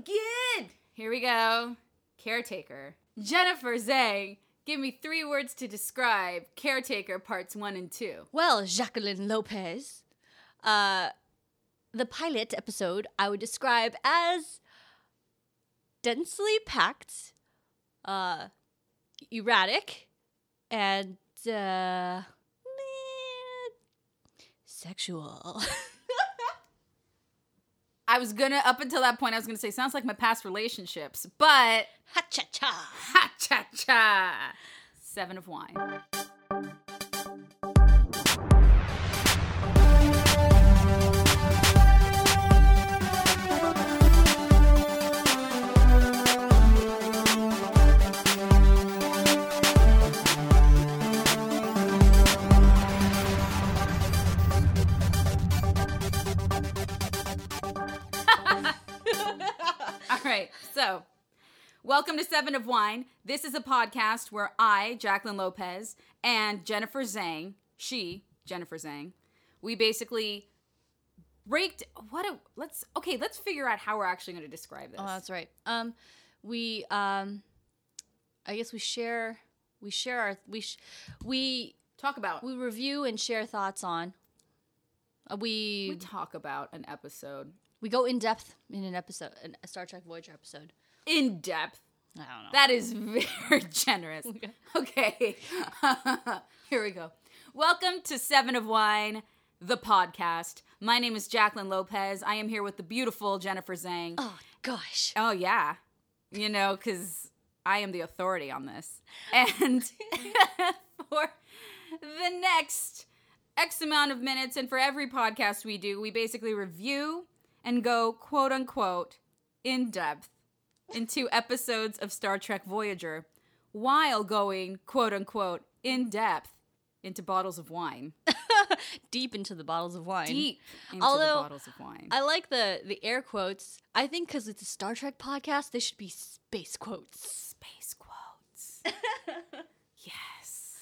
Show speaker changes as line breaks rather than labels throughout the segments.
good. Here we go. Caretaker. Jennifer Zhang, give me three words to describe Caretaker parts one and two.
Well, Jacqueline Lopez, uh, the pilot episode I would describe as densely packed, uh, erratic, and uh, sexual.
I was gonna, up until that point, I was gonna say, sounds like my past relationships, but
ha cha cha.
ha cha cha. Seven of wine. So welcome to Seven of Wine. This is a podcast where I, Jacqueline Lopez, and Jennifer Zhang, she, Jennifer Zhang, we basically raked what a let's okay, let's figure out how we're actually going to describe this.
Oh, that's right. Um, we um, I guess we share we share our we sh- we
talk about
we review and share thoughts on. Uh, we
we talk about an episode
we go in depth in an episode, an- a Star Trek Voyager episode.
in depth.
I don't know.
That is very generous. Okay. Here we go. Welcome to Seven of Wine, the podcast. My name is Jacqueline Lopez. I am here with the beautiful Jennifer Zhang.
oh gosh.
Oh, yeah. You know, because I am the authority on this. And for the next X amount of minutes, and for every podcast we do, we basically review and go quote unquote in depth into episodes of Star Trek Voyager while going quote unquote in depth into bottles of wine.
Deep into the bottles of wine.
Deep into
Although,
the bottles of wine.
I like the the air quotes. I think because it's a Star Trek podcast, they should be space quotes.
Space quotes. yes.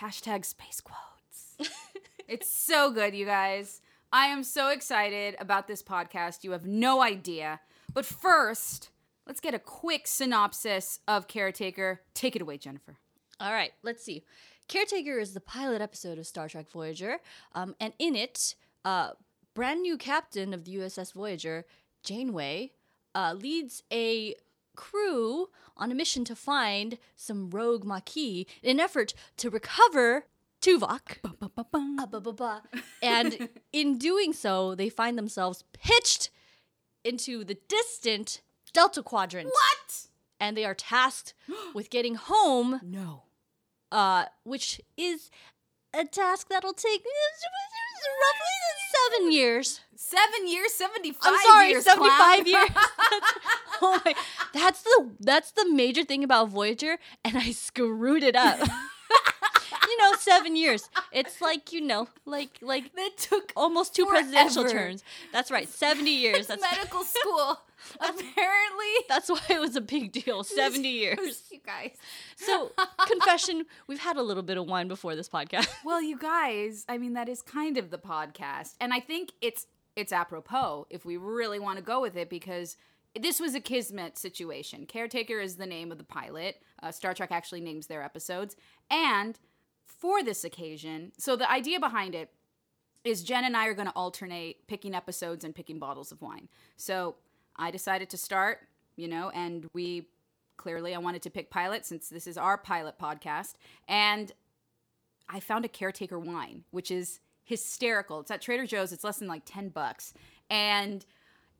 Hashtag space quotes. it's so good, you guys. I am so excited about this podcast. You have no idea. But first, let's get a quick synopsis of Caretaker. Take it away, Jennifer.
All right, let's see. Caretaker is the pilot episode of Star Trek Voyager, um, and in it, uh, brand new captain of the USS Voyager, Janeway, uh, leads a crew on a mission to find some rogue Maquis in an effort to recover Tuvok. And in doing so, they find themselves pitched into the distant Delta Quadrant.
What?
And they are tasked with getting home
No.
uh, which is a task that'll take roughly seven years.
Seven years, 75
I'm sorry,
years.
seventy-five
clown.
years. oh my, that's the that's the major thing about Voyager, and I screwed it up. you know, seven years. It's like you know, like like
that took
almost two presidential
Forever.
terms. That's right, seventy years. That's
medical school. Apparently.
that's why it was a big deal. Seventy years.
You guys.
So, confession: we've had a little bit of wine before this podcast.
Well, you guys, I mean that is kind of the podcast. And I think it's it's apropos if we really want to go with it because this was a kismet situation. Caretaker is the name of the pilot. Uh, Star Trek actually names their episodes. And for this occasion, so the idea behind it is Jen and I are going to alternate picking episodes and picking bottles of wine. So I decided to start, you know, and we clearly I wanted to pick pilot since this is our pilot podcast. And I found a caretaker wine, which is hysterical. It's at Trader Joe's. It's less than like 10 bucks. And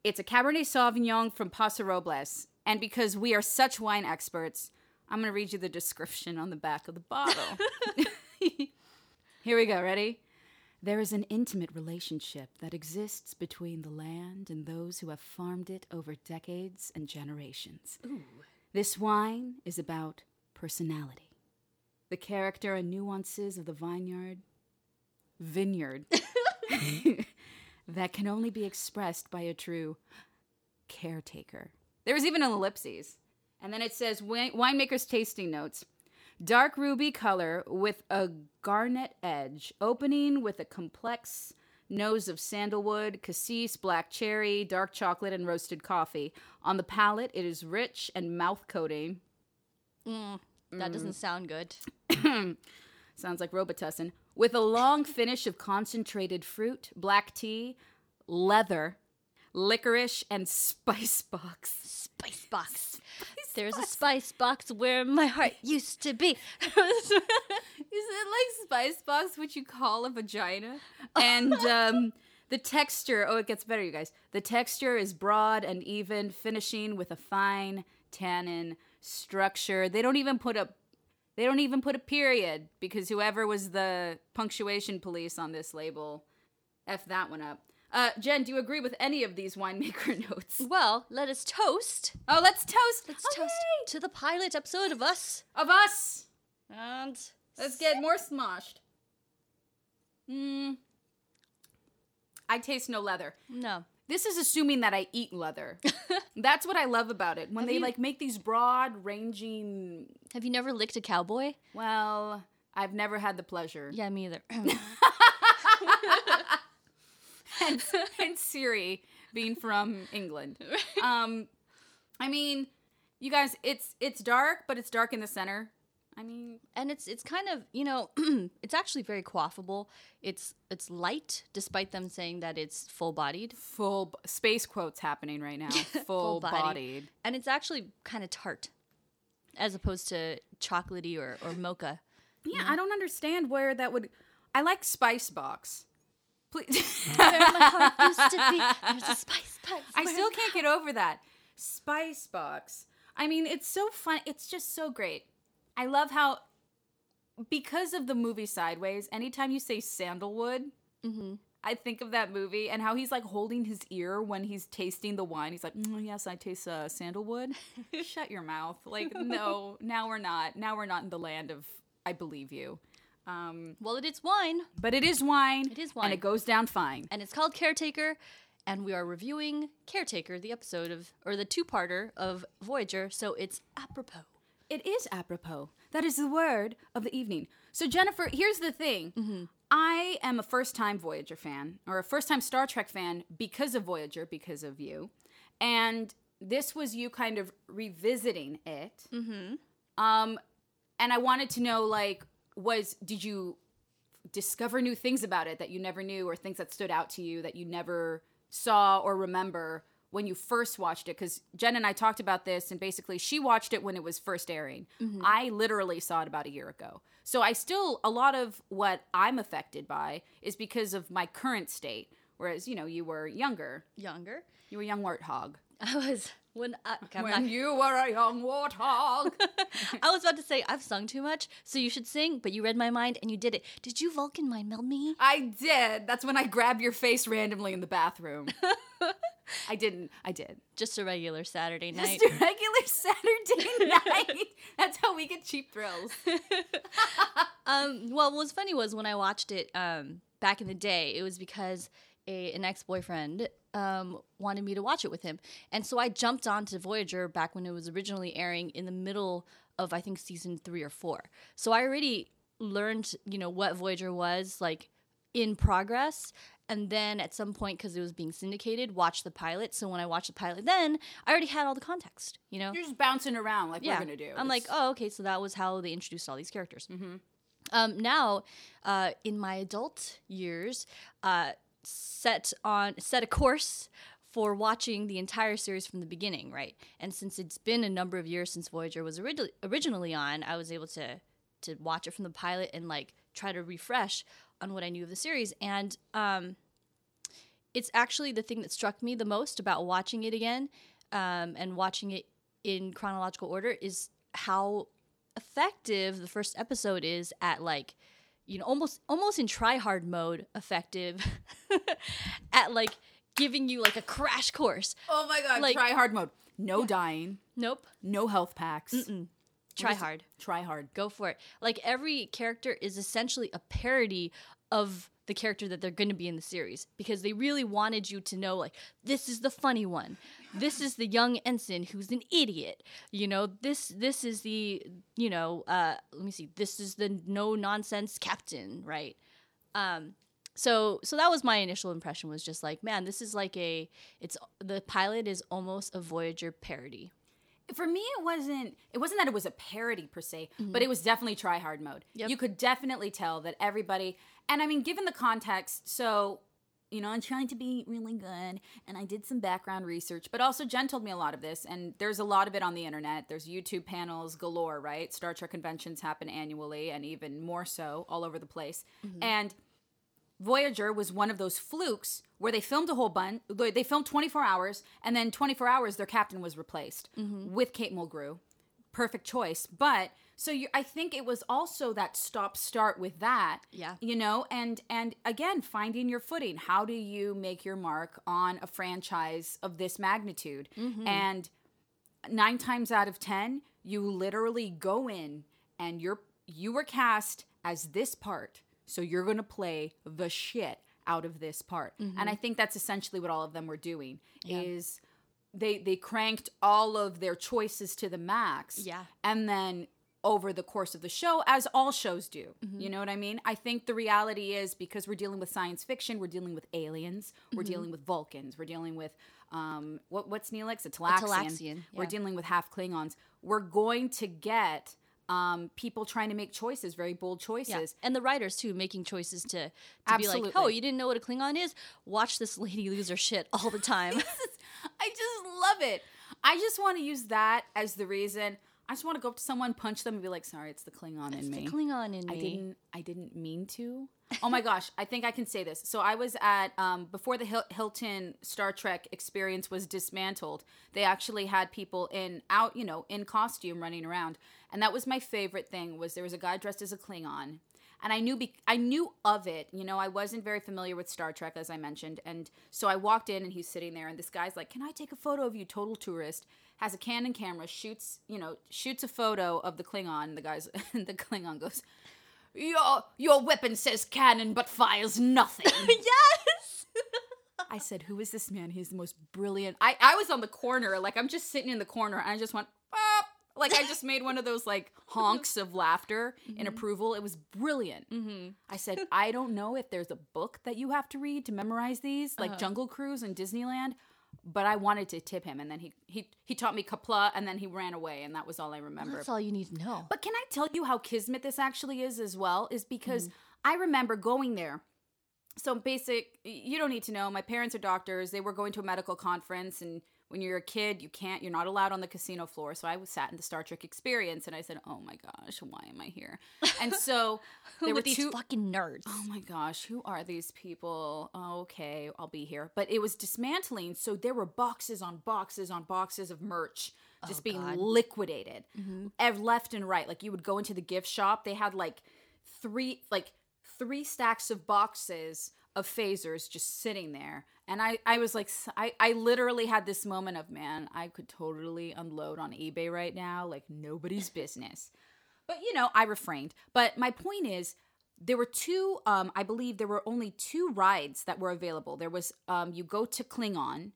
it's a Cabernet Sauvignon from Paso Robles. And because we are such wine experts, I'm going to read you the description on the back of the bottle. Here we go. Ready? There is an intimate relationship that exists between the land and those who have farmed it over decades and generations. This wine is about personality, the character and nuances of the vineyard, vineyard, that can only be expressed by a true caretaker. There was even an ellipses. And then it says winemaker's tasting notes. Dark ruby color with a garnet edge, opening with a complex nose of sandalwood, cassis, black cherry, dark chocolate, and roasted coffee. On the palate, it is rich and mouth coating.
Mm, that doesn't sound good.
Sounds like Robitussin. With a long finish of concentrated fruit, black tea, leather, licorice, and spice box.
Spice box. There's a spice box where my heart used to be.
Is it like spice box, which you call a vagina? And um, the texture, oh, it gets better, you guys. The texture is broad and even, finishing with a fine tannin structure. They don't even put a they don't even put a period because whoever was the punctuation police on this label F that one up. Uh, Jen, do you agree with any of these winemaker notes?
well, let us toast.
Oh, let's toast.
Let's
Oh,
toast to the pilot episode of us.
of us.
And
Let's get more smoshed. Mm. I taste no leather.
no.
This is assuming that I eat leather. That's what I love about it. When
Have
they
you-
like make these broad ranging
Have you never licked a cowboy?
well, I've never had the pleasure.
Yeah, me either.
and, and Siri being from England. Um I mean, you guys, it's it's dark, but it's dark in the center. I mean,
and it's it's kind of you know it's actually very quaffable. It's it's light, despite them saying that it's full bodied,
full b- space quotes happening right now. Full
Full-bodied.
bodied.
and it's actually kind of tart, as opposed to chocolatey or or mocha.
Yeah, I don't understand where that would. I like Spice Box. Please.
Where my heart used to be, there's a spice box.
I still can't get over that. Spice Box. I mean, it's so fun. It's just so great. I love how, because of the movie Sideways, anytime you say sandalwood,
Mm-hmm.
I think of that movie and how he's like holding his ear when he's tasting the wine. He's like, mm, "Yes, I taste uh, sandalwood." Shut your mouth. Like, no, now we're not. Now we're not in the land of I believe you. Um,
Well, it is wine,
but it is wine.
It is wine, and
it goes down fine.
and it's called Caretaker, and we are reviewing Caretaker, the episode of or the two-parter of Voyager. So it's apropos.
It is apropos. That is the word of the evening. So, Jennifer, here's the thing. I am a first time Voyager fan, or a first time Star Trek fan because of Voyager, because of you. And this was you kind of revisiting it. Mm-hmm. Um, and I wanted to know, like, was did you discover new things about it that you never knew, or things that stood out to you that you never saw or remember when you first watched it? Because Jen and I talked about this, and basically, she watched it when it was first airing. Mm-hmm. I literally saw it about a year ago. So I still, a lot of what I'm affected by is because of my current state. Whereas, you know, you were younger.
Younger.
You were a young warthog.
I was when I, okay,
When
not-
you were a young warthog.
I was about to say I've sung too much, so you should sing, but you read my mind and you did it. Did you Vulcan mind meld me?
I did. That's when I grabbed your face randomly in the bathroom. I didn't. I did.
Just a regular Saturday night.
Just a regular Saturday night. That's how we get cheap thrills.
Um, well, what was funny was when I watched it um, back in the day, it was because a, an ex boyfriend um, wanted me to watch it with him. And so I jumped onto Voyager back when it was originally airing in the middle of, I think, season three or four. So I already learned, you know, what Voyager was like in progress. And then at some point, because it was being syndicated, watched the pilot. So when I watched the pilot, then I already had all the context, you know?
You're just bouncing around like
yeah.
we're gonna do.
I'm like, oh, okay, so that was how they introduced all these characters. Mm-hmm. Um, now, uh, in my adult years, uh, set on set a course for watching the entire series from the beginning, right? And since it's been a number of years since Voyager was originally originally on, I was able to to watch it from the pilot and like try to refresh on what I knew of the series. And um, it's actually the thing that struck me the most about watching it again um, and watching it in chronological order is how effective the first episode is at like you know almost almost in try hard mode effective at like giving you like a crash course
oh my god,
like-
try hard mode. No dying.
nope
No health packs.
mm try hard
Try hard.
go for it like every character is essentially a parody of the character that they're going to be in the series because they really wanted you to know like this is the funny one. This is the young ensign who's an idiot. You know this this is the you know uh let me see this is the no nonsense captain right? Um So so that was my initial impression was just like, man, this is like a it's the pilot is almost a Voyager parody.
for me it wasn't it wasn't that it was a parody per se but it was definitely try hard mode.
Yep.
you could definitely tell that everybody and i mean given the context so you know i'm trying to be really good and i did some background research but also jen told me a lot of this and there's a lot of it on the internet there's youtube panels galore right star trek conventions happen annually and even more so all over the place mm-hmm. and Voyager was one of those flukes where they filmed a whole bunch. They filmed 24 hours, and then 24 hours, their captain was replaced mm-hmm. with Kate Mulgrew. Perfect choice. But so you, I think it was also that stop start with that.
Yeah.
You know, and and again, finding your footing. How do you make your mark on a franchise of this magnitude? Mm-hmm. And nine times out of ten, you literally go in and you're you were cast as this part, so you're gonna play the shit out of this part. Mm-hmm. And I think that's essentially what all of them were doing. Is they they cranked all of their choices to the max.
Yeah.
And then over the course of the show, as all shows do. You know what I mean? I think the reality is because we're dealing with science fiction, we're dealing with aliens, we're dealing with Vulcans, we're dealing with um what what's Neelix? A Talaxian.
Talaxian,
We're dealing with half Klingons. We're going to get um people trying to make choices, very bold choices.
Yeah. And the writers too, making choices to, to be like, oh, you didn't know what a Klingon is? Watch this lady lose her shit all the time.
I just love it. I just want to use that as the reason. I just want to go up to someone, punch them, and be like, "Sorry, it's the Klingon in me."
the Klingon in me.
I didn't. I didn't mean to. Oh my gosh! I think I can say this. So I was at um, before the Hilton Star Trek experience was dismantled. They actually had people in out, you know, in costume running around, and that was my favorite thing. Was there was a guy dressed as a Klingon, and I knew be- I knew of it. You know, I wasn't very familiar with Star Trek as I mentioned, and so I walked in and he's sitting there, and this guy's like, "Can I take a photo of you, total tourist?" Has a Canon camera, shoots you know shoots a photo of the Klingon. The guys, the Klingon goes, "Your your weapon says cannon, but fires nothing."
yes.
I said, "Who is this man? He's the most brilliant." I I was on the corner, like I'm just sitting in the corner, and I just went, like I just made one of those like honks of laughter in mm-hmm. approval. It was brilliant. Mm-hmm. I said, "I don't know if there's a book that you have to read to memorize these, like uh-huh. Jungle Cruise and Disneyland." But I wanted to tip him, and then he he he taught me Qapla', and then he ran away, and that was all I remember.
That's all you need to know.
But can I tell you how kismet this actually is as well? Is because mm-hmm. I remember going there. So basic, you don't need to know. My parents are doctors. They were going to a medical conference, and when you're a kid, you can't. You're not allowed on the casino floor. So I was sat in the Star Trek experience, and I said, "Oh my gosh, why am I here?" And so
Who
there
were these
two.
fucking nerds?
Oh my gosh, who are these people? Oh, okay, I'll be here. But it was dismantling, so there were boxes on boxes on boxes of merch just oh, being
God.
liquidated, mm-hmm. ev- left and right. Like you would go into the gift shop, they had like three, like three stacks of boxes of phasers just sitting there, and I, I was like, I, I literally had this moment of, man, I could totally unload on eBay right now, like nobody's business. But you know, I refrained. But my point is, there were two. Um, I believe there were only two rides that were available. There was um, you go to Klingon,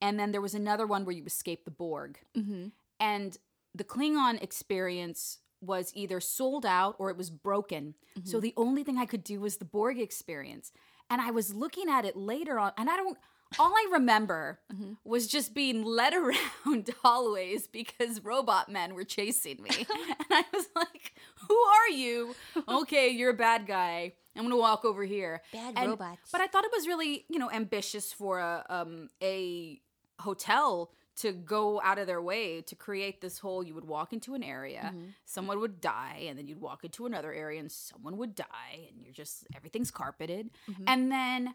and then there was another one where you escape the Borg.
Mm-hmm.
And the Klingon experience was either sold out or it was broken. So the only thing I could do was the Borg experience. And I was looking at it later on, and I don't. All I remember was just being led around hallways because robot men were chasing me. and I was like, Who are you? Okay, you're a bad guy. I'm gonna walk over here.
Bad
And-
robots.
But I thought it was really, you know, ambitious for a um a hotel to go out of their way to create this whole you would walk into an area, someone would die, and then you'd walk into another area and someone would die, and you're just everything's carpeted. And then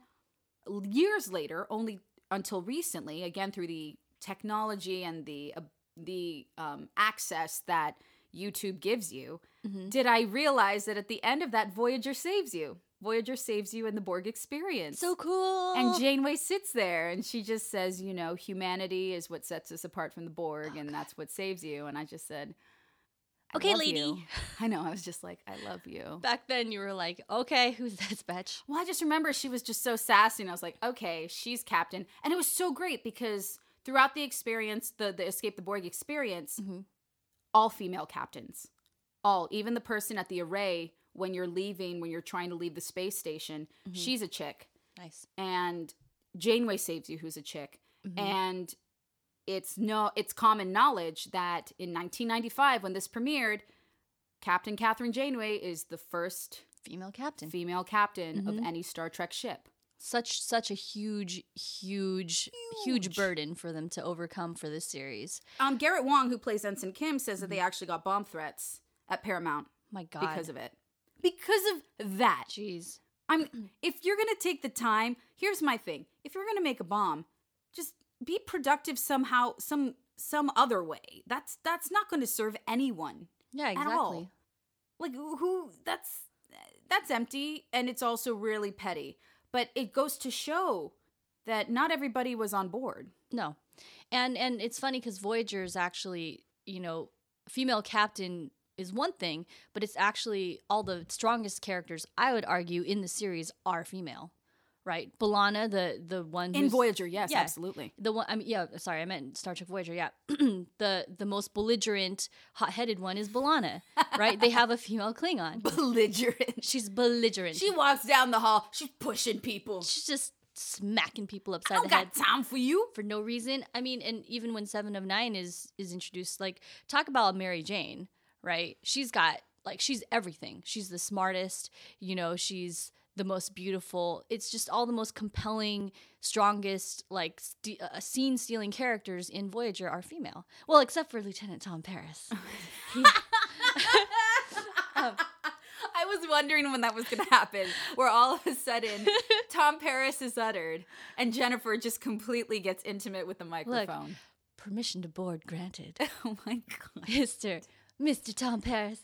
years later, only until recently, again through the technology and the uh, the um, access that YouTube gives you, did I realize that at the end of that, Voyager saves you. Voyager saves you in the Borg experience.
So cool.
and Janeway sits there and she just says, you know, humanity is what sets us apart from the Borg, and that's what saves you. And I just said, I
Okay, lady.
you. I know. I was just like, I love you.
Back then, you were like, okay, who's this bitch?
Well, I just remember she was just so sassy, and I was like, okay, she's captain, and it was so great because throughout the experience, the the escape the Borg experience,
Mhm.
all female captains, all even the person at the array when you're leaving, when you're trying to leave the space station, she's a chick
Nice.
and Janeway saves you, who's a chick.
Mm-hmm.
And it's no, it's common knowledge that in 1995, when this premiered, Captain Kathryn Janeway is the first
Female captain.
female captain
Mm-hmm.
of any Star Trek ship.
such such a huge, huge, huge burden for them to overcome for this series.
Um, Garrett Wang, who plays Ensign Kim, says
Mm-hmm.
that they actually got bomb threats at Paramount
My God.
because of it. Because of that.
Jeez.
I'm if you're gonna take the time, here's my thing. If you're gonna make a bomb, just be productive somehow, some some other way. That's that's not gonna serve anyone.
Yeah,
At
exactly.
all. Like who that's that's empty and it's also really petty. But it goes to show that not everybody was on board.
No, and and it's funny because Voyager is actually you know female captain is one thing, but it's actually all the strongest characters I would argue in the series are female, right? B'Elanna, the the one
In Voyager, yes,
yeah.
absolutely.
the one I mean yeah sorry I meant Star Trek Voyager yeah the the most belligerent hot headed one is B'Elanna right they have a female Klingon
Belligerent.
she's belligerent
She walks down the hall, she's pushing people.
she's just smacking people upside I
don't
the head
got time for you.
for no reason. I mean, and even when Seven of Nine is is introduced, like talk about Mary Jane, right? She's got like she's everything. She's the smartest. You know, she's the most beautiful. It's just all the most compelling, strongest, like st- uh, scene stealing characters in Voyager are female. Well, except for Lieutenant Tom Paris. He-
I was wondering when that was going to happen, where all of a sudden Tom Paris is uttered and Jennifer just completely gets intimate with the microphone.
Permission to board granted,
Oh my god.
Mister Mister Tom Paris.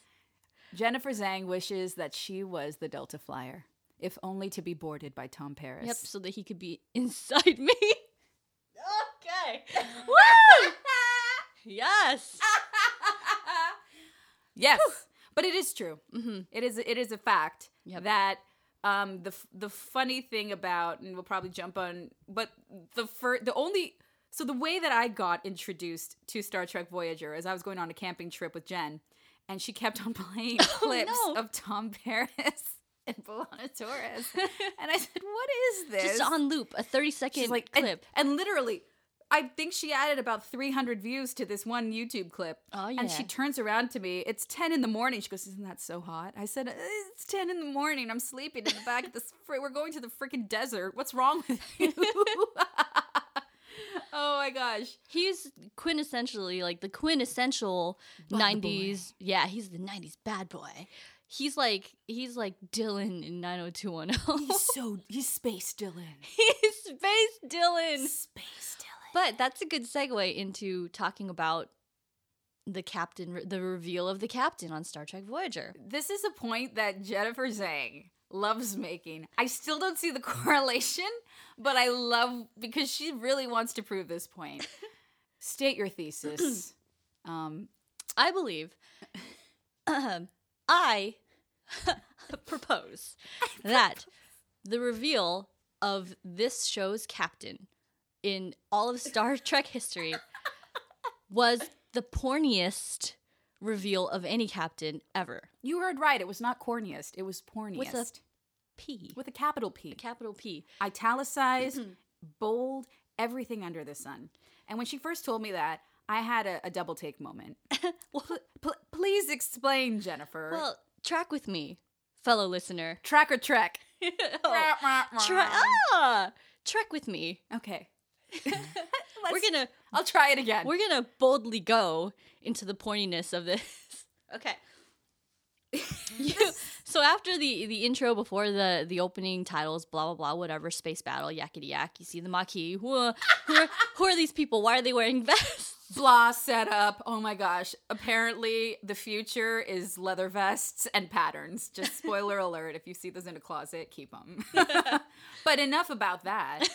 Jennifer Zhang wishes that she was the Delta Flyer, if only to be boarded by Tom Paris.
Yep, so that he could be inside me. okay. Woo! Yes.
yes, but it is true. It is. It is a fact
Mm-hmm. Yep.
that um, the the funny thing about, and we'll probably jump on, but the fir- the only so the way that I got introduced to Star Trek Voyager is I was going on a camping trip with Jen, and she kept on playing clips
Oh, no.
of Tom Paris and B'Elanna Torres, and I said, "What is this?"
Just on loop, a 30 second
like,
clip.
And, literally, I think she added about 300 views to this one YouTube clip.
Oh, yeah.
And she turns around to me. It's 10 in the morning. She goes, Isn't that so hot? I said, It's 10 in the morning. I'm sleeping in the back of this. Fr- we're going to the freaking desert. What's wrong with you? Oh my gosh.
He's quintessentially like the quintessential
Bad
90s. Yeah, he's the 90s bad boy. He's like he's like Dylan in 90210.
He's so, he's Space Dylan.
he's Space Dylan.
Space Dylan.
But that's a good segue into talking about the captain, the reveal of the captain on Star Trek Voyager.
This is a point that Jennifer Zhang loves making. I still don't see the correlation, but I love because she really wants to prove this point. State your thesis. um,
I believe, um, I propose that the reveal of this show's captain in all of Star Trek history was the porniest reveal of any captain ever.
you heard right. It was not corniest. It was porniest.
With a P.
With a capital P.
capital P.
Italicized, bold, everything under the sun. And when she first told me that, I had a, a double take moment. Pl- pl- please explain, Jennifer.
Well, track with me, fellow listener.
track or trek?
Tra- ah, trek with me.
okay.
We're gonna
I'll try it again.
we're gonna boldly go into the porniness of this. okay. You- so after the the intro before the the opening titles blah blah blah whatever space battle yakety yak you see the Maquis who are, who are who are these people why are they wearing vests
blah setup. Oh my gosh. Apparently, the future is leather vests and patterns. Just spoiler alert if you see those in a closet, keep them. but enough about that.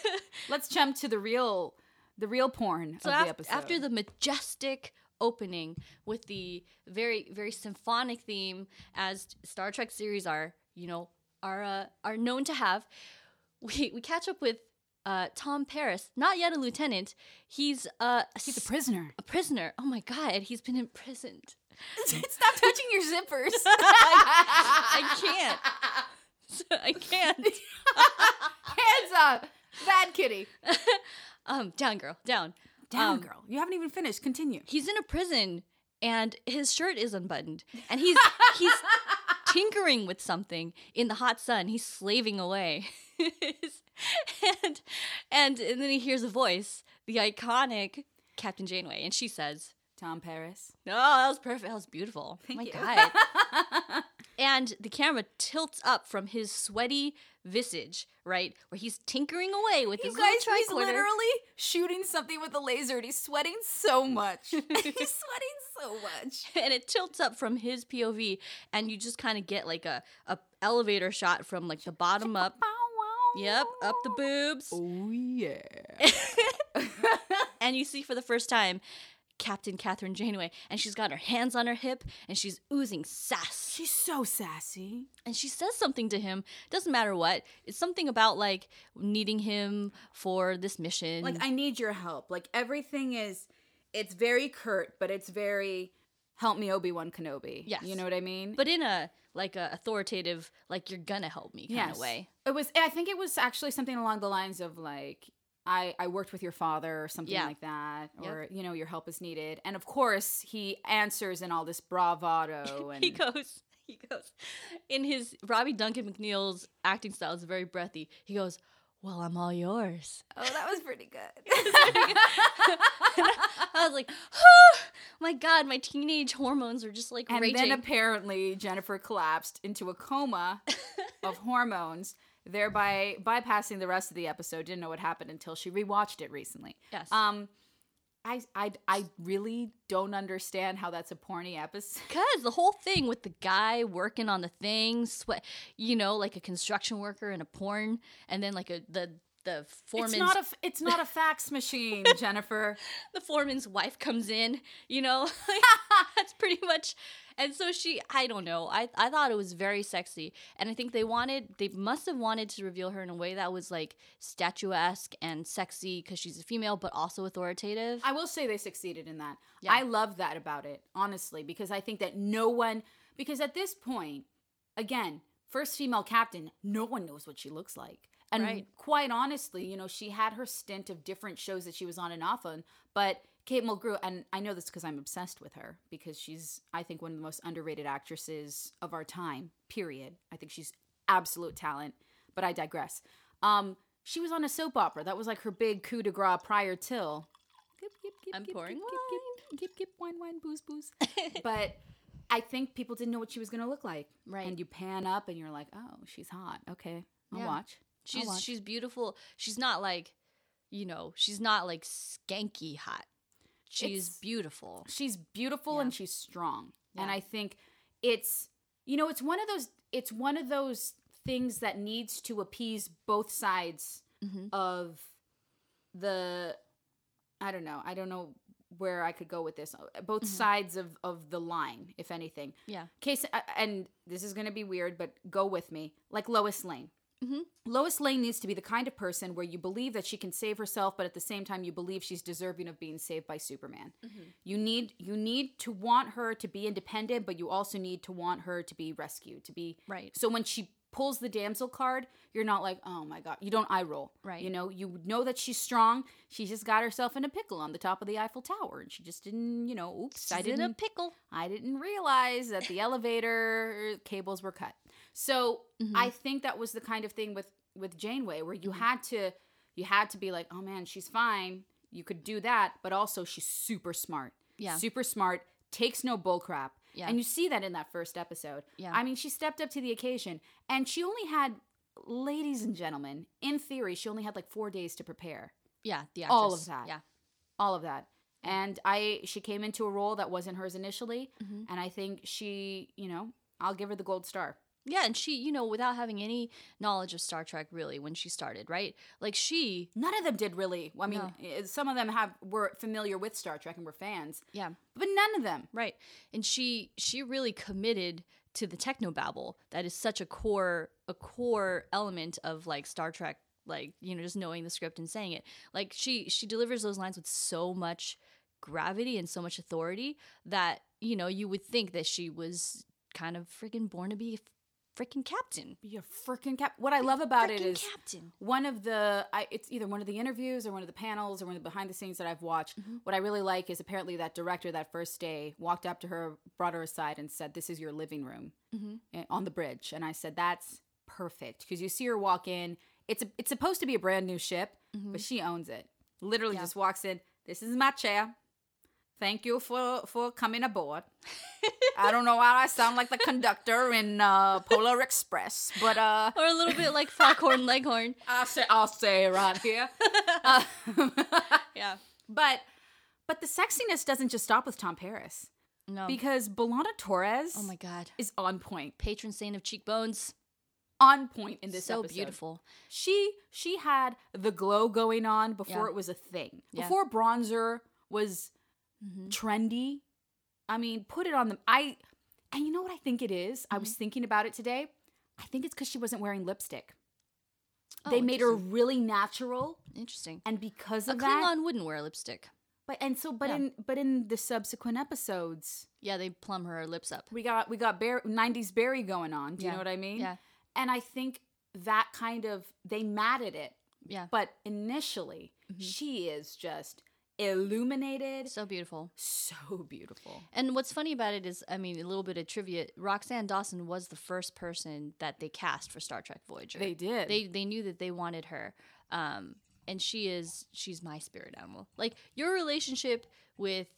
Let's jump to the real the real porn
so
of
af-
the episode.
after the majestic opening with the very very symphonic theme as Star Trek series are you know are uh, are known to have we we catch up with uh, Tom Paris not yet a lieutenant he's uh
he's a prisoner.
a prisoner. Oh my god, he's been imprisoned
Stop touching your zippers.
I can't. I can't.
Hands up. Bad kitty.
Um, down, girl, down.
Down,
Um,
girl. You haven't even finished. Continue.
He's in a prison, and his shirt is unbuttoned, and he's he's tinkering with something in the hot sun. He's slaving away, and and and then he hears a voice, the iconic Captain Janeway, and she says,
Tom Paris.
"No, that was perfect. That was beautiful.
Thank
My
you.
God." and the camera tilts up from his sweaty visage, right, where he's tinkering away with
You
his
guys,
little
he's literally shooting something with a laser and he's sweating so much. he's sweating so much.
and it tilts up from his POV, and you just kind of get like a, a elevator shot from like the bottom up. Yep, up the boobs,
Oh, yeah.
and you see for the first time Captain Kathryn Janeway, and she's got her hands on her hip, and she's oozing sass.
She's so sassy.
And she says something to him. Doesn't matter what. It's something about like needing him for this mission.
Like, I need your help. Like, everything is, it's very curt, but it's very, help me, Obi Wan Kenobi.
Yes.
You know what I mean?
but in a like a authoritative, like you're gonna help me kind of way.
It was. I think it was actually something along the lines of like, I I worked with your father or something
Yeah.
like that, or you know, your help is needed. And of course, he answers in all this bravado and
he goes, he goes, in his Robbie Duncan McNeill's acting style is very breathy. He goes, "Well, I'm all yours."
oh, that was pretty good.
I was like, oh, my God, my teenage hormones are just like
and
raging.
then apparently Jennifer collapsed into a coma of hormones, thereby bypassing the rest of the episode. Didn't know what happened until she rewatched it recently.
yes,
Um, I I I really don't understand how that's a porny episode.
because the whole thing with the guy working on the thing, sweat, you know, like a construction worker in a porn, and then like a the the foreman's
It's not a it's not a fax machine, Jennifer.
the foreman's wife comes in, you know? That's pretty much and so she I don't know. I I thought it was very sexy. And I think they wanted they must have wanted to reveal her in a way that was like statuesque and sexy because she's a female but also authoritative.
I will say they succeeded in that.
Yeah.
I love that about it, honestly, because I think that no one because at this point, again, first female captain, no one knows what she looks like. And
Right.
quite honestly, you know, she had her stint of different shows that she was on and off on, but Kate Mulgrew, and I know this because I'm obsessed with her because she's, I think, one of the most underrated actresses of our time. Period. I think she's absolute talent. But I digress. Um, she was on a soap opera. That was like her big coup de grace prior till. Gip, gip, gip,
I'm pouring
gip, gip, gip, wine, wine, booze, booze. but I think people didn't know what she was going to look like.
Right.
And you pan up and you're like, oh, she's hot. Okay, I'll
Yeah.
watch. I'll
She's
watch.
she's beautiful. She's not like you know, she's not like skanky hot. She's
It's-
beautiful.
she's beautiful
Yeah.
and she's strong and i think it's you know it's one of those it's one of those things that needs to appease both sides
Mhm.
of the i don't know i don't know where i could go with this both sides of of the line if anything
Yeah.
case and this is going to be weird but go with me like lois lane
Mhm.
Lois Lane needs to be the kind of person where you believe that she can save herself, but at the same time you believe she's deserving of being saved by Superman. You need you need to want her to be independent, but you also need to want her to be rescued, to be
Right.
So when she pulls the damsel card, you're not like, oh my god, you don't eye roll,
Right.
You know, you know that she's strong. She just got herself in a pickle on the top of the Eiffel Tower, and she just didn't, you know, oops, I
She's in
didn't
a pickle.
I didn't realize that the elevator cables were cut. So
Mm-hmm.
I think that was the kind of thing with with Janeway where you had to you had to be like, oh man, she's fine. You could do that, but also she's super smart.
Yeah.
super smart. Takes no bull crap.
Yeah.
And you see that in that first episode.
Yeah.
I mean, she stepped up to the occasion, and she only had, ladies and gentlemen, in theory, she only had like four days to prepare
Yeah, the
All of that.
Yeah.
all of that and i she came into a role that wasn't hers initially
Mhm.
and i think she you know i'll give her the gold star
Yeah, and she, you know, without having any knowledge of Star Trek really when she started, right? Like she,
none of them did really i mean
No.
eh, some of them have were familiar with star trek and were fans
yeah,
but none of them
right. And she she really committed to the technobabble that is such a core a core element of like Star Trek like, you know, just knowing the script and saying it. Like she she delivers those lines with so much gravity and so much authority that you know, you would think that she was kind of freaking born to be a freaking captain.
Be a freaking cap. What I love about it is
captain.
one of the I, it's either one of the interviews or one of the panels or one of the behind the scenes that I've watched.
Mm-hmm.
What I really like is apparently that director that first day walked up to her, brought her aside, and said, "This is your living room
Mm-hmm.
eh, on the bridge." And I said, "That's perfect," because you see her walk in. It's a, it's supposed to be a brand new ship, but she owns it. Literally,
Mm-hmm. Yeah.
just walks in. This is my chair. Thank you for for coming aboard. I don't know why I sound like the conductor in uh, Polar Express, but uh,
Or a little bit like Foghorn Leghorn.
I'll say I'll say right here. Uh,
Yeah.
but but the sexiness doesn't just stop with Tom Paris
No.
because B'Elanna Torres
oh my god.
is on point,
Patron saint of cheekbones.
on point in this
so
episode.
beautiful.
She she had the glow going on before
Yeah.
it was a thing.
Yeah.
Before bronzer was
Mhm.
trendy. I mean, put it on them. I and you know what I think it is? I
Mm-hmm.
was thinking about it today. I think it's because she wasn't wearing lipstick.
Oh,
they made her really natural,
Interesting.
and because
A
of that,
Klingon wouldn't wear lipstick.
but and so, but
Yeah.
in but in the subsequent episodes,
Yeah, they plumb her lips up.
we got we got Bar- 90s Barry going on. Do you know what I mean?
Yeah.
And I think that kind of they matted it,
Yeah.
but initially
Mm-hmm.
she is just illuminated,
So beautiful.
so beautiful.
And what's funny about it is, I mean, a little bit of trivia. Roxann Dawson was the first person that they cast for Star Trek Voyager.
They did.
They they knew that they wanted her, um, and she is she's my spirit animal. Like your relationship with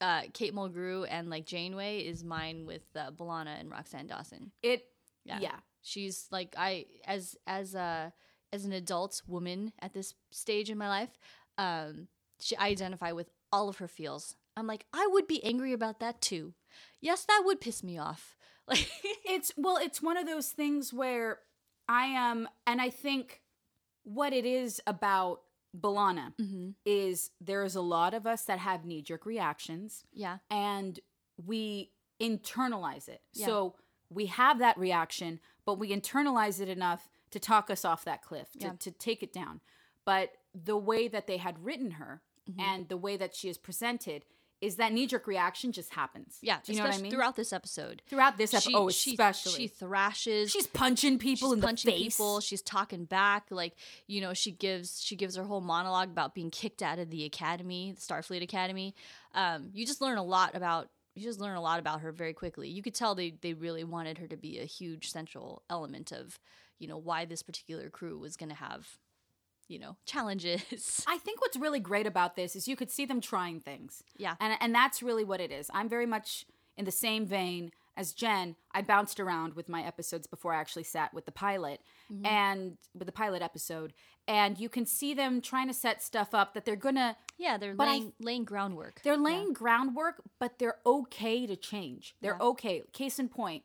uh, Kate Mulgrew and like Janeway is mine with uh, and Roxann Dawson.
it
Yeah.
yeah.
She's like I as as a as an adult woman at this stage in my life, um, she I identify with all of her feels. I'm like I would be angry about that too. Yes, that would piss me off. Like
it's well it's one of those things where i am and i think what it is about B'Elanna
Mm-hmm.
is there's a lot of us that have knee-jerk reactions
yeah,
and we internalize it
Yeah.
so we have that reaction but we internalize it enough to talk us off that cliff to,
Yeah.
to take it down but the way that they had written her
Mm-hmm.
and the way that she is presented is that knee-jerk reaction just happens
yeah.
do you know what i mean
throughout this episode.
throughout this episode oh
she,
especially
she thrashes.
She's punching people
she's
in
punching
the face.
people she's talking back like you know she gives she gives her whole monologue about being kicked out of the academy the starfleet academy um, you just learn a lot about you just learn a lot about her very quickly you could tell they they really wanted her to be a huge central element of you know why this particular crew was going to have you know challenges
I think what's really great about this is you could see them trying things.
yeah
And and that's really what it is. I'm very much in the same vein as Jen. I bounced around with my episodes before I actually sat with the pilot
Mm-hmm.
and with the pilot episode. And you can see them trying to set stuff up that they're gonna
yeah they're
But I-
laying laying groundwork
they're laying groundwork, but they're okay to change. They're
Yeah.
okay. Case in point,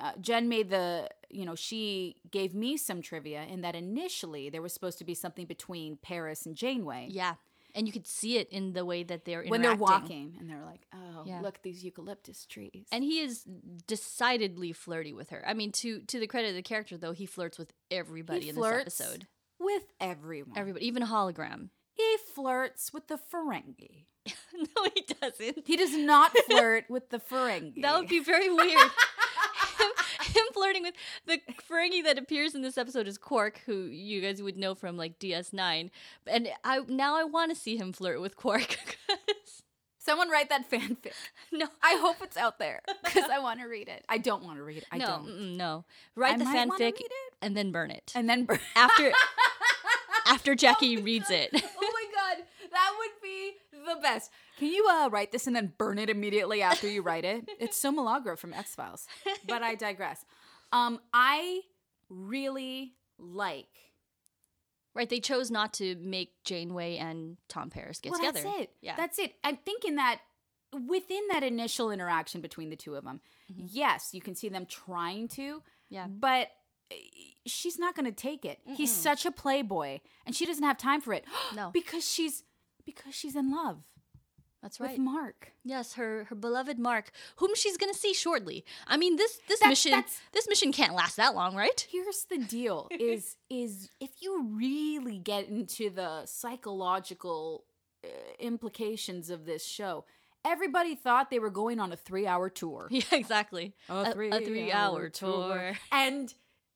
uh, Jen made the, you know, she gave me some trivia in that initially there was supposed to be something between Paris and Janeway.
yeah and you could see it in the way that they're
when they're walking and they're like, oh,
Yeah.
look, these eucalyptus trees.
and he is decidedly flirty with her. I mean, to to the credit of the character, though, he flirts with everybody
He
in this episode.
with everyone.
Everybody, even hologram.
he flirts with the Ferengi.
no, he doesn't.
He does not flirt with the Ferengi.
That would be very weird. him, flirting with the Ferengi that appears in this episode is Quark, who you guys would know from like DS9. And I now I want to see him flirt with Quark.
Someone write that fanfic.
no,
I hope it's out there because I want to read it. I don't want to read it. I
no,
don't.
no. Write
I
the fanfic and then burn it
And then burn.
after after oh Jackie reads it.
oh my god, that would be the best. Can you uh, write this and then burn it immediately after you write it? It's so Milagro from X Files. But I digress. Um, I really like.
Right, they chose not to make Janeway and Tom Paris get
well,
together.
that's it.
Yeah.
that's it. I'm thinking that within that initial interaction between the two of them, yes, you can see them trying to.
Mm-hmm. Yeah.
but. uh, She's not going to take it. He's such a playboy, and she doesn't have time for it.
No.
because she's because she's in love
That's
with
right.
Mark.
yes, her her beloved Mark, whom she's going to see shortly. I mean, this this
That's-
mission
that's-
this mission can't last that long, right?
here's the deal is is if you really get into the psychological uh, implications of this show everybody thought they were going on a three-hour tour.
Yeah, exactly.
A
a three-hour tour.
and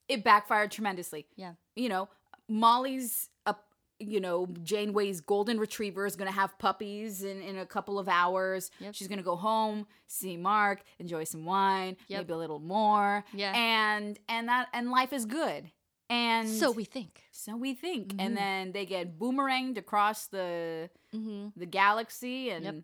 it backfired tremendously.
Yeah.
You know, Molly's up. You know, Janeway's golden retriever is going to have puppies in, in a couple of hours.
Yep.
She's going to go home, see Mark, enjoy some wine,
Yep.
maybe a little more.
Yeah.
And and that and life is good. And
So we think.
so we think.
Mhm.
And then they get boomeranged across the
Mm-hmm.
the galaxy and
Yep.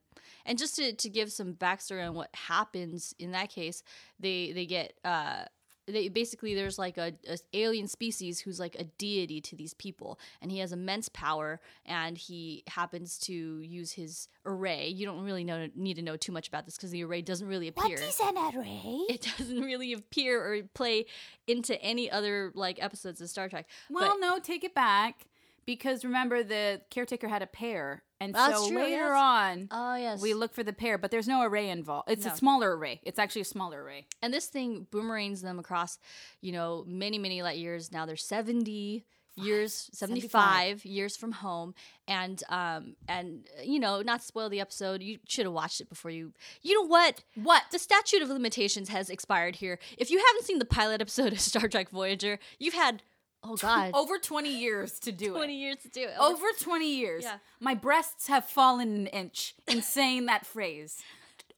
And just to, to give some backstory on what happens in that case, they they get uh they basically there's like a, a alien species who's like a deity to these people and he has immense power and he happens to use his array. You don't really know need to know too much about this because the array doesn't really appear.
what is an array?
it doesn't really appear or play into any other like episodes of star trek
Well,
but
no, take it back because remember the caretaker had a pair, and
That's
so
true,
later
yes.
on
oh yes
we look for the pair, but there's no array involved. It's
No.
a smaller array. It's actually a smaller array.
and this thing boomerangs them across you know many many light years now they're 70 years 75, years from home and um and you know not to spoil the episode you should have watched it before you you know what
What?
the statute of limitations has expired here if you haven't seen the pilot episode of star trek voyager you've had oh god
Over 20 years to do
20
it.
years to do it
Over 20 years.
Yeah.
My breasts have fallen an inch in saying that phrase.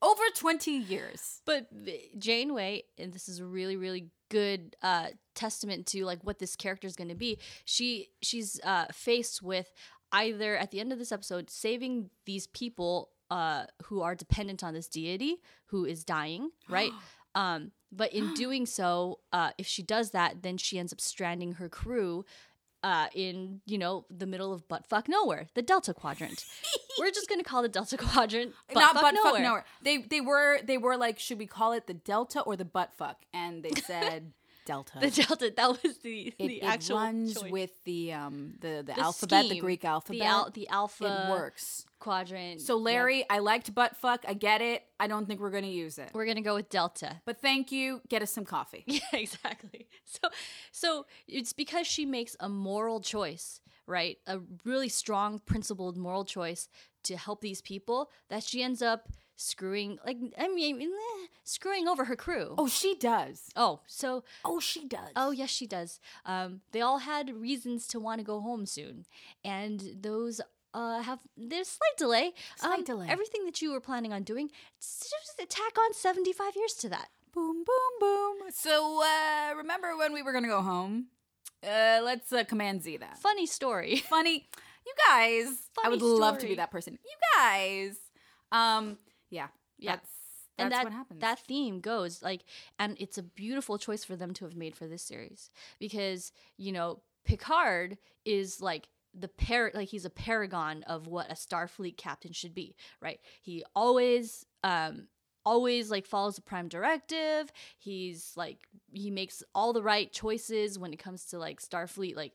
Over 20 years.
But the- Janeway, and this is a really, really good uh, testament to like what this character is going to be. She she's uh, faced with either at the end of this episode saving these people uh, who are dependent on this deity who is dying, right? um, but in doing so, uh, if she does that, then she ends up stranding her crew. Uh, in you know the middle of buttfuck nowhere, the Delta Quadrant. We're just gonna call the Delta Quadrant buttfuck
Not butt
nowhere.
fuck nowhere. They they were they were like, should we call it the delta or the butt fuck? And they said delta.
The Delta. That was the
it,
the
it runs
choice.
with the um the, the,
The
alphabet, the Greek alphabet.
the al- the alpha
it works.
quadrant.
So. Larry, I liked butt fuck. I get it. I don't think we're gonna use it.
we're gonna go with Delta.
But thank you. Get us some coffee.
Yeah, exactly. So, so it's because she makes a moral choice, right? A really strong, principled moral choice to help these people that she ends up screwing, like I mean, eh, screwing over her crew.
Oh, she does.
Oh, so
Oh, she does.
Oh, yes, she does. Um, they all had reasons to want to go home soon, and those uh, have there's slight delay.
Slight
Um,
delay.
Everything that you were planning on doing, just tack on seventy five years to that.
boom, boom, boom. So uh, remember when we were gonna go home? Uh, let's uh, command Z that.
Funny story.
Funny, you guys.
Funny I
would love to be that person. You guys. Um. Yeah.
Yeah.
That's that's
and that
what happens.
that theme goes like, and it's a beautiful choice for them to have made for this series because you know Picard is like the par like he's a paragon of what a Starfleet captain should be, right? He always um always like follows the prime directive. He's like he makes all the right choices when it comes to like Starfleet like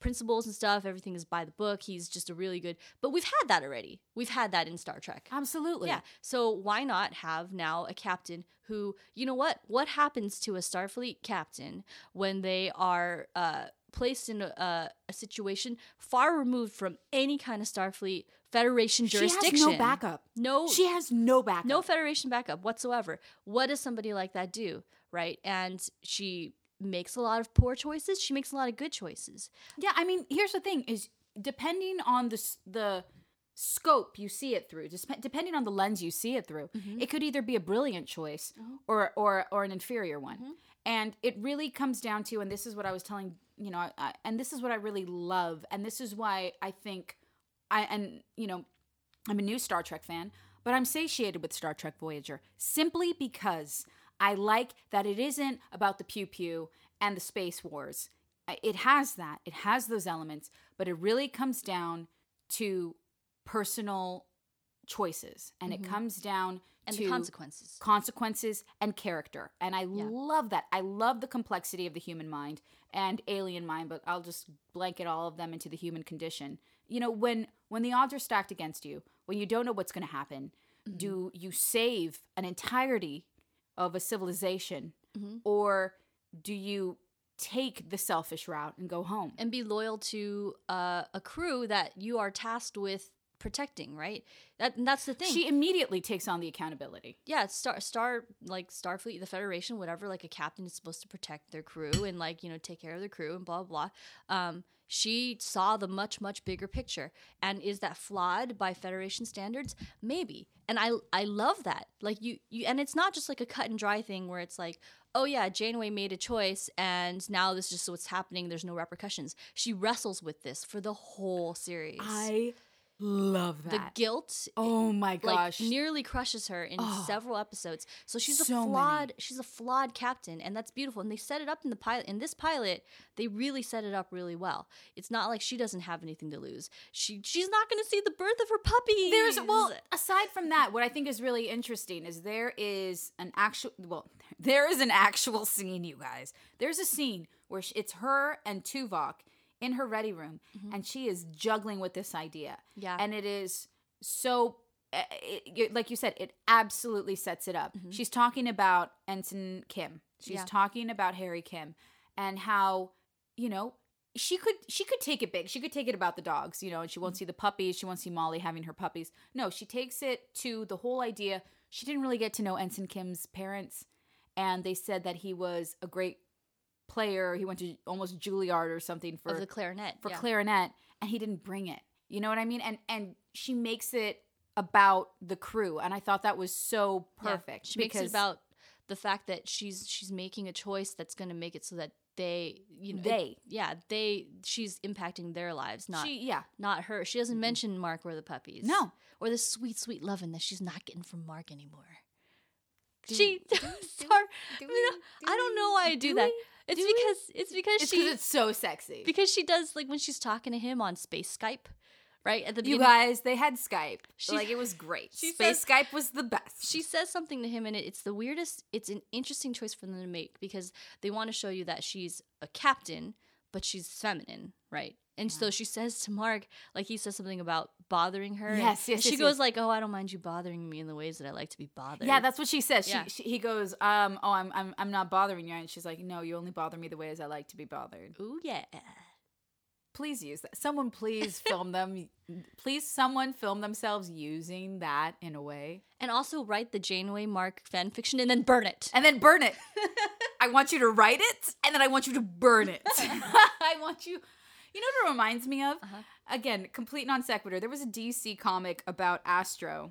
principles and stuff. Everything is by the book. He's just a really good. But we've had that already. We've had that in Star Trek.
Absolutely.
Yeah. So why not have now a captain who, you know what? What happens to a Starfleet captain when they are uh, placed in a, a situation far removed from any kind of Starfleet Federation jurisdiction?
She has no backup.
No,
She has no backup.
no Federation backup whatsoever. What does somebody like that do? Right? And she makes a lot of poor choices. She makes a lot of good choices.
Yeah, I mean, here's the thing: is depending on the the scope you see it through, depending on the lens you see it through,
Mm-hmm.
it could either be a brilliant choice or or or an inferior one.
Mm-hmm.
And it really comes down to, and this is what I was telling you know, I, I, and this is what I really love, and this is why I think I and you know, I'm a new Star Trek fan, but I'm satiated with Star Trek Voyager simply because I like that it isn't about the pew pew and the space wars. It has that, it has those elements, but it really comes down to personal choices and it comes down
Mm-hmm. And
to
the consequences.
consequences and character. And I love that. I love the complexity of the human mind and alien mind, but I'll just blanket all of them into the human condition. You know, when when the odds are stacked against you, when you don't know what's going to happen, do you save an entirety of a civilization or do you take the selfish route and go home?
and be loyal to uh, a crew that you are tasked with protecting, right? That and that's the thing.
She immediately takes on the accountability.
yeah, Star Star like Starfleet, the Federation, whatever. Like a captain is supposed to protect their crew and like you know take care of their crew and blah blah. blah. Um, she saw the much much bigger picture, and is that flawed by Federation standards? Maybe. And I I love that. Like you you and it's not just like a cut and dry thing where it's like. Oh yeah, Janeway made a choice, and now this is just what's happening. There's no repercussions. She wrestles with this for the whole series.
I love that.
the guilt
oh eh, my
like
gosh.
nearly crushes her in
Oh.
several episodes. So she's a
So many.
flawed she's a flawed captain and that's beautiful. And they set it up in the pilot in this pilot, they really set it up really well. It's not like she doesn't have anything to lose. She she's not going to see the birth of her puppy.
There's well, aside from that, what I think is really interesting is there is an actual well, there is an actual scene, you guys. There's a scene where it's her and Tuvok in her ready room, and she is juggling with this idea.
Mm-hmm. Yeah.
and it is so. uh, It, like you said, it absolutely sets it up. She's talking about Ensign Kim. She's
Mm-hmm. Yeah.
talking about Harry Kim, and how you know she could she could take it big. She could take it about the dogs, you know, and she
Mm-hmm.
won't see the puppies. She won't see Molly having her puppies. No, she takes it to the whole idea. She didn't really get to know Ensign Kim's parents, and they said that he was a great player. He went to almost Juilliard or something for
of the clarinet.
for
yeah.
clarinet, and he didn't bring it. You know what I mean? And and she makes it about the crew, and I thought that was so
Yeah.
perfect.
She makes it about the fact that she's she's making a choice that's going to make it so that they you know it-
They.
yeah they she's impacting their lives not
she, yeah,
not her she doesn't mm-hmm. mention mark or the puppies
No.
or the sweet sweet loving that she's not getting from mark anymore she
do-
sorry
do
I, I don't know why i do,
do
that it's
Do we?
because it's because
it's
she
because it's so sexy.
because she does like when she's talking to him on space skype right at the
you
beginning
guys, they had Skype.
She-
like it was great.
she
Space
says-
Skype was the best.
she says something to him and it, it's the weirdest it's an interesting choice for them to make because they want to show you that she's a captain but she's feminine right and so she says to mark like he says something about bothering her
Yes, yes,
she
yes,
goes
yes.
like oh i don't mind you bothering me in the ways that i like to be bothered
yeah, that's what she says. She,
Yeah.
she he goes, um, oh, I'm I'm I'm not bothering you, and she's like, no, you only bother me the ways I like to be bothered.
ooh yeah
Please use that. Someone please film them. Please, someone film themselves using that in a way,
and also write the janeway mark fan fiction and then burn it
and then burn it. I want you to write it, and then I want you to burn it. I want you. You know what it reminds me of?
Uh-huh.
Again, complete non sequitur. There was a DC comic about Astro,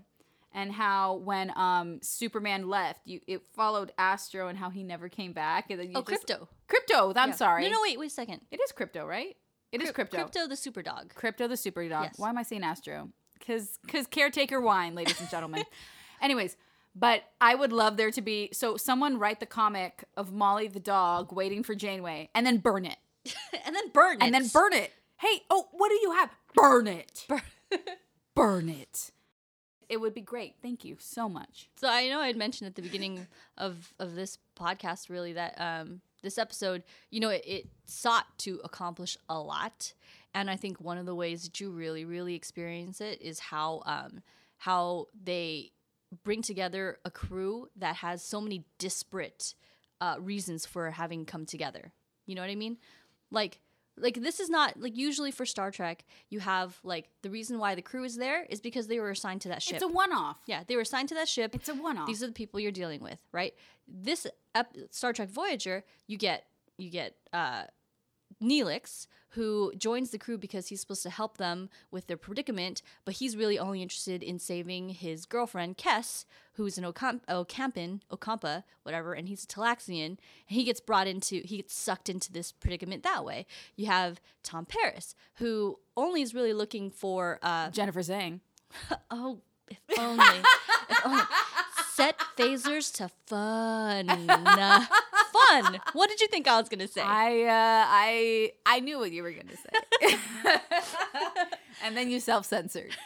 and how when um Superman left, you it followed Astro and how he never came back. And then you
oh
just-
Krypto
Krypto. I'm
Yeah.
sorry.
no no wait wait a second
It is Krypto, right? It is
Cryp-
Krypto.
Krypto the super dog
Krypto the super dog.
Yes.
Why am I saying Astro? Because because caretaker wine, ladies and gentlemen. Anyways, but I would love there to be so someone write the comic of Molly the dog waiting for Janeway and then burn it
and then burn it
and then burn it. Hey, oh, what do you have? Burn it.
Burn-
burn it. It would be great. Thank you so much.
So I know I had mentioned at the beginning of of this podcast really that um this episode, you know, it, it sought to accomplish a lot, and I think one of the ways that you really really experience it is how um how they bring together a crew that has so many disparate uh, reasons for having come together. You know what I mean? Like like this is not like usually for Star Trek you have like the reason why the crew is there is because they were assigned to that ship.
It's a one off.
yeah, they were assigned to that ship.
It's a one off.
These are the people you're dealing with, right? This ep- Star Trek Voyager, you get you get uh, Neelix, who joins the crew because he's supposed to help them with their predicament, but he's really only interested in saving his girlfriend Kes, who's an Ocamp- Ocampan, Ocampa, whatever, and he's a Talaxian, and he gets brought into, he gets sucked into this predicament that way. You have Tom Paris, who only is really looking for uh,
Jennifer Zhang.
Oh, if only. if only. Set phasers to fun. fun. What did you think I was going to say?
I uh, I I knew what you were gonna say, and then you self censored.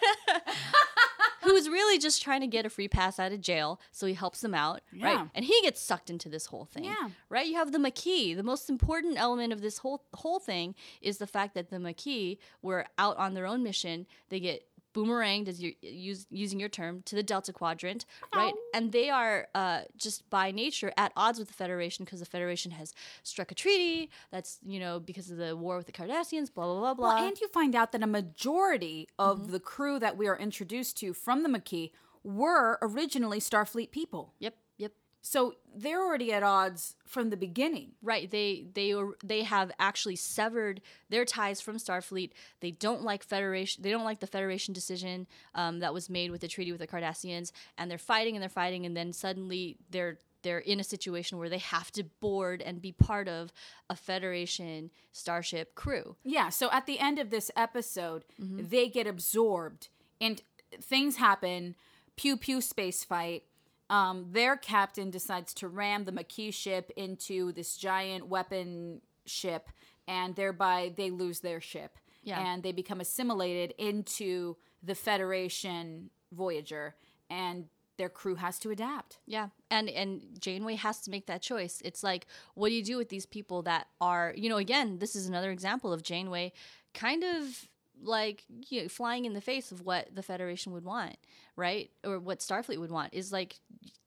Who's really just trying to get a free pass out of jail, so he helps them out,
Yeah.
right? And he gets sucked into this whole thing,
Yeah.
right? You have the Maquis. The most important element of this whole whole thing is the fact that the Maquis were out on their own mission. They get boomeranged, as you use using your term, to the Delta Quadrant, right? And they are uh, just by nature at odds with the Federation because the Federation has struck a treaty that's you know because of the war with the Cardassians, blah blah blah blah.
Well, and you find out that a majority of the crew that we are introduced to from the Maquis were originally Starfleet people.
yep.
So they're already at odds from the beginning.
Right. They they they have actually severed their ties from Starfleet. They don't like Federation. They don't like the Federation decision um, that was made with the treaty with the Cardassians, and they're fighting and they're fighting, and then suddenly they're they're in a situation where they have to board and be part of a Federation starship crew.
Yeah, so at the end of this episode, they get absorbed and things happen. Pew pew space fight. Um, their captain decides to ram the Maquis ship into this giant weapon ship, and thereby they lose their ship.
Yeah.
And they become assimilated into the Federation Voyager, and their crew has to adapt.
Yeah, and and Janeway has to make that choice. It's like, what do you do with these people that are, you know, again, this is another example of Janeway kind of like you know, flying in the face of what the Federation would want, right, or what Starfleet would want. Is like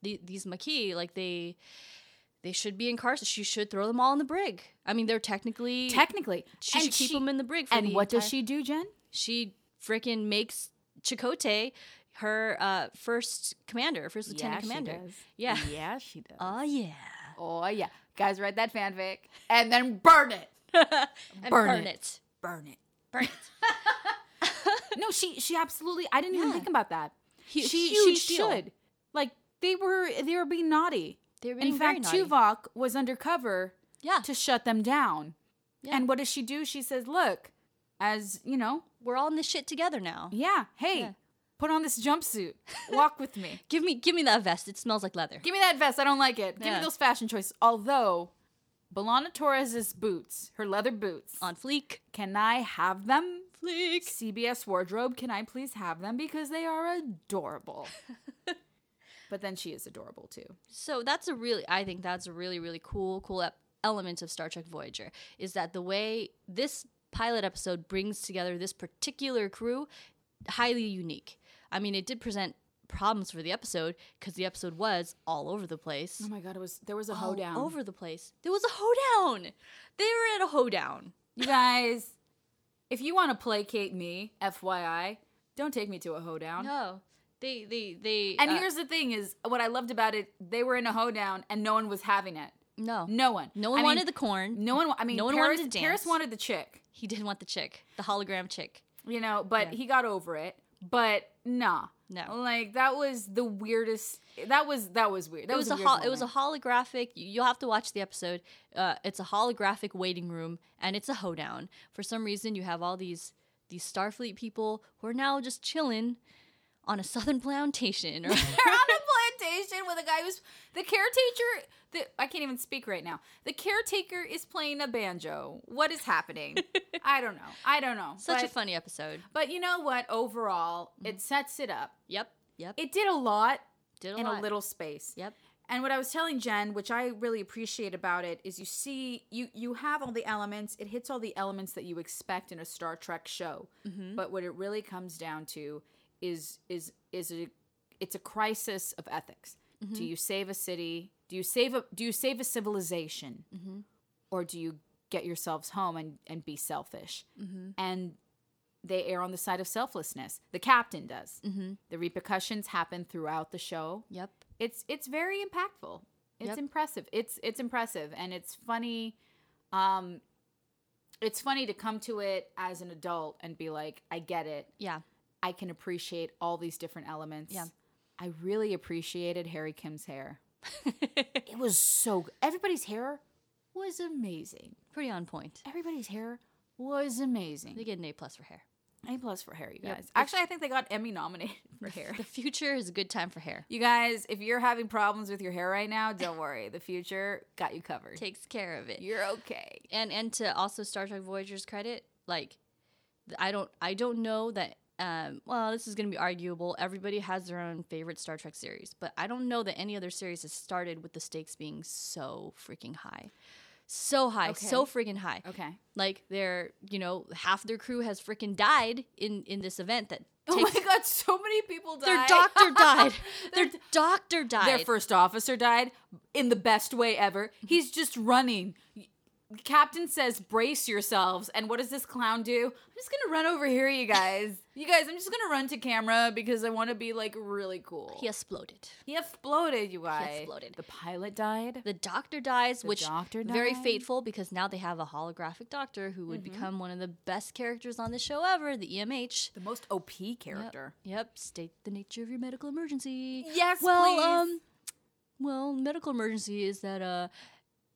the, these Maquis, like they they should be incarcerated. She should throw them all in the brig. I mean, they're technically
Technically,
she should keep them in the brig. For
And
the
what does she do, Jen?
She freaking makes Chakotay her uh, first commander, first lieutenant commander. Yeah.
Yeah, she does.
Oh yeah.
Oh yeah, guys, write that fanfic and then burn it. Burn
burn,
it.
it.
Burn it.
Burn it.
No, she she absolutely. I didn't even think about that.
Hu-
she
huge
she
deal.
should. Like they were they were being naughty.
They were being
In fact,
naughty.
Tuvok was undercover
Yeah.
to shut them down.
Yeah.
And what does she do? She says, "Look, as you know,
We're all in this shit together now.
yeah, hey,
Yeah.
put on this jumpsuit, walk with me."
Give me give me that vest. It smells like leather.
Give me that vest. I don't like it. Give
Yeah.
me those fashion choices. Although, B'Elanna Torres's boots, her leather boots,
On fleek.
can I have them?
Fleek.
CBS wardrobe, can I please have them because they are adorable. but then she is adorable too.
So that's a really I think that's a really really cool cool ep- element of Star Trek Voyager is that the way this pilot episode brings together this particular crew highly unique. I mean, it did present problems for the episode because the episode was all over the place.
Oh my god, it was there was a
all
hoedown.
over the place. There was a hoedown. They were at a hoedown.
You guys, if you want to placate me, FYI, don't take me to a hoedown.
No, they they they.
And
uh,
here's the thing: is what I loved about it. They were in a hoedown, and no one was having it.
no
No one.
no one
I mean,
wanted the corn.
No one. I mean,
no one
Paris,
wanted to
Paris
dance.
wanted the chick.
He didn't want the chick, the hologram chick.
you know but
Yeah.
he got over it but nah
No.
like that was the weirdest that was that was weird that
it was, a,
weird
hol- it was a holographic. You'll have to watch the episode. Uh, it's a holographic waiting room, and it's a hoedown. For some reason, you have all these these Starfleet people who are now just chilling on a southern plantation. Or
they're on a with a guy who's the caretaker the, i can't even speak right now the caretaker is playing a banjo what is happening i don't know i don't know
such
but,
a funny episode.
but you know what overall it mm-hmm. sets it up
Yep, yep.
it did a lot
Did a
in
lot.
a little space
Yep.
And what I was telling Jen, which I really appreciate about it, is you see you you have all the elements. It hits all the elements that you expect in a Star Trek show. Mm-hmm. But what it really comes down to is is is a it's a crisis of ethics. Do mm-hmm. you save a city? Do you save a do you save a civilization? Mm-hmm. Or do you get yourselves home and, and be selfish? Mm-hmm. And they err on the side of selflessness. The captain does. The repercussions happen throughout the show
Yep.
it's it's very impactful. It's
Yep.
impressive. It's it's impressive and it's funny. Um it's funny to come to it as an adult and be like, I get it.
Yeah.
I can appreciate all these different elements.
Yeah.
I really appreciated Harry Kim's hair. It was so good. Everybody's hair was amazing.
Pretty on point.
Everybody's hair was amazing.
They get an A plus for hair.
A plus for hair, you
Yep.
guys. Actually, I think they got Emmy nominated for hair.
The future is a good time for hair.
You guys, if you're having problems with your hair right now, don't worry. The future got you covered.
Takes care of it.
You're okay.
and and to also Star Trek Voyager's credit, like I don't I don't know that um well this is going to be arguable. Everybody has their own favorite Star Trek series, but I don't know that any other series has started with the stakes being so freaking high. so high, so
Okay.
friggin' high.
Okay.
Like they're, you know, half their crew has freaking died in in this event that
Oh my god, so many people died.
their doctor died. their doctor died.
Their first officer died in the best way ever. He's just running. Captain says, "Brace yourselves." And what does this clown do? I'm just gonna run over here, you guys. You guys, I'm just gonna run to camera because I want to be like really cool.
he exploded.
He exploded, you guys.
He exploded.
The pilot died.
The doctor dies,
The
which
doctor
very fateful because now they have a holographic doctor who would
Mm-hmm.
become one of the best characters on the show ever, the EMH.
The most OP character.
Yep. State the nature of your medical emergency.
Yes,
Well,
please.
um, well, medical emergency is that uh,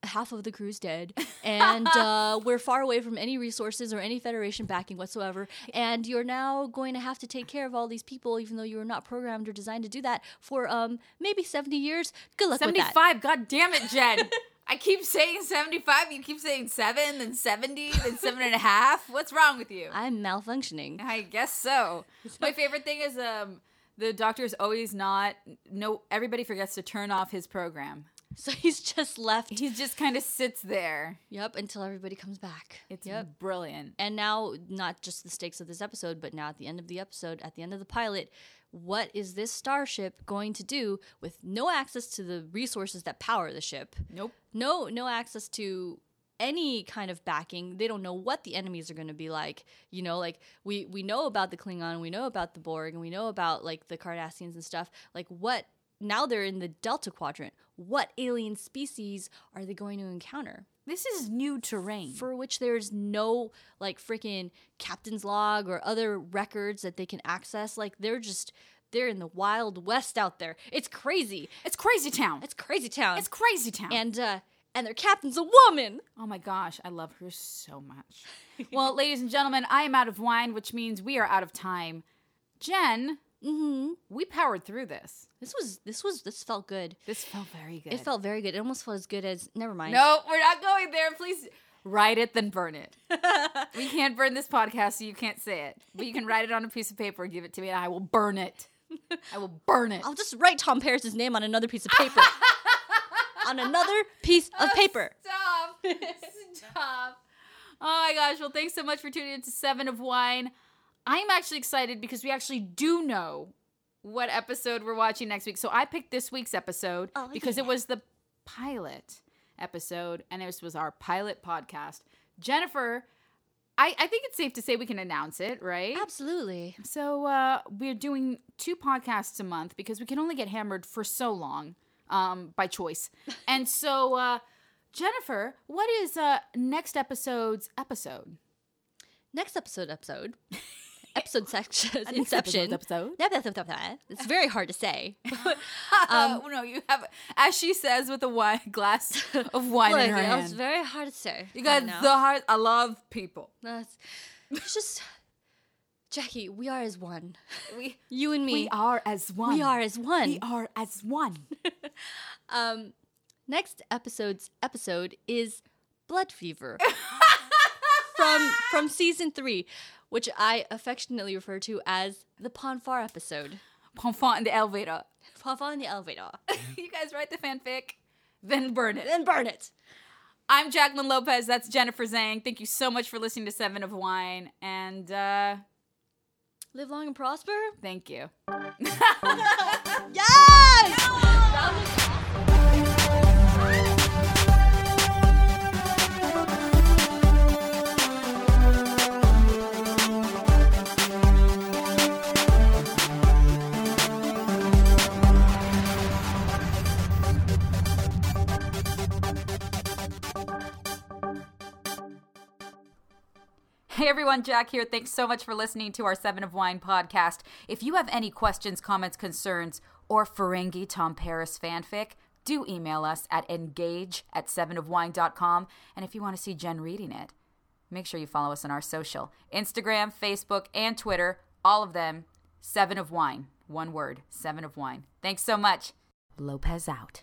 half of the crew's dead, and uh, we're far away from any resources or any Federation backing whatsoever. And you're now going to have to take care of all these people, even though you were not programmed or designed to do that for um maybe seventy years. Good luck with that.
75. God damn it, Jen. I keep saying 75. You keep saying seven, then 70, then seven and a half. What's wrong with you?
I'm malfunctioning.
I guess so. My favorite thing is um the doctor's always not no everybody forgets to turn off his program.
So he's just left.
He just kind of sits there.
Yep, until everybody comes back.
It's
yep.
brilliant.
And now, not just the stakes of this episode, but now at the end of the episode, at the end of the pilot, what is this starship going to do with no access to the resources that power the ship?
Nope.
No, no access to any kind of backing. They don't know what the enemies are going to be like. You know, like we we know about the Klingon, we know about the Borg, and we know about like the Cardassians and stuff. Like what? Now they're in the Delta Quadrant. What alien species are they going to encounter?
This is new terrain.
for which there's no like freaking captain's log or other records that they can access. Like they're just they're in the wild west out there. It's crazy.
it's crazy town.
It's crazy town.
It's crazy town.
and uh and their captain's a woman.
Oh my gosh, I love her so much. well, ladies and gentlemen, I am out of wine, which means we are out of time. Jen,
Mm-hmm.
we powered through this.
This was this was this felt good.
This felt very good.
It felt very good. It almost felt as good as never mind.
No, we're not going there. Please write it, then burn it. we can't burn this podcast, so you can't say it. But you can write it on a piece of paper and give it to me, and I will burn it. I will burn it.
I'll just write Tom Paris's name on another piece of paper. on another piece of oh, paper.
Stop. Stop. Oh my gosh. Well, thanks so much for tuning in to Seven of Wine. I'm actually excited because we actually do know what episode we're watching next week. So I picked this week's episode
Oh,
because it was the pilot episode, and this was our pilot podcast. Jennifer, I, I think it's safe to say we can announce it, right?
Absolutely.
So uh, we're doing two podcasts a month because we can only get hammered for so long um, by choice. and so, uh, Jennifer, what is uh, next episode's episode?
Next episode episode. Episode section Inception.
episode.
It's very hard to say.
Um, no, you have, as she says, with a wine glass of wine in her hand.
very hard to say.
You got the heart. I love people.
That's it's just Jackie, we are as one.
We
You and me.
we are as one.
We are as one.
We are as one.
Um next episode's episode is Blood Fever. from from season 3, which I affectionately refer to as the Pon farr episode.
Ponfant in the elevator.
Pon farr in the elevator.
you guys write the fanfic, then burn it.
then burn it.
I'm Jacqueline Lopez. That's Jennifer Zhang. Thank you so much for listening to Seven of Wine. And uh,
Live long and prosper.
thank you.
Yes!
Hey everyone, Jack here. Thanks so much for listening to our Seven of Wine podcast. If you have any questions, comments, concerns, or Ferengi Tom Paris fanfic, do email us at engage at sevenofwine.com. And if you want to see Jen reading it, make sure you follow us on our social Instagram, Facebook, and Twitter. All of them, Seven of Wine. One word, Seven of Wine. Thanks so much. Lopez out.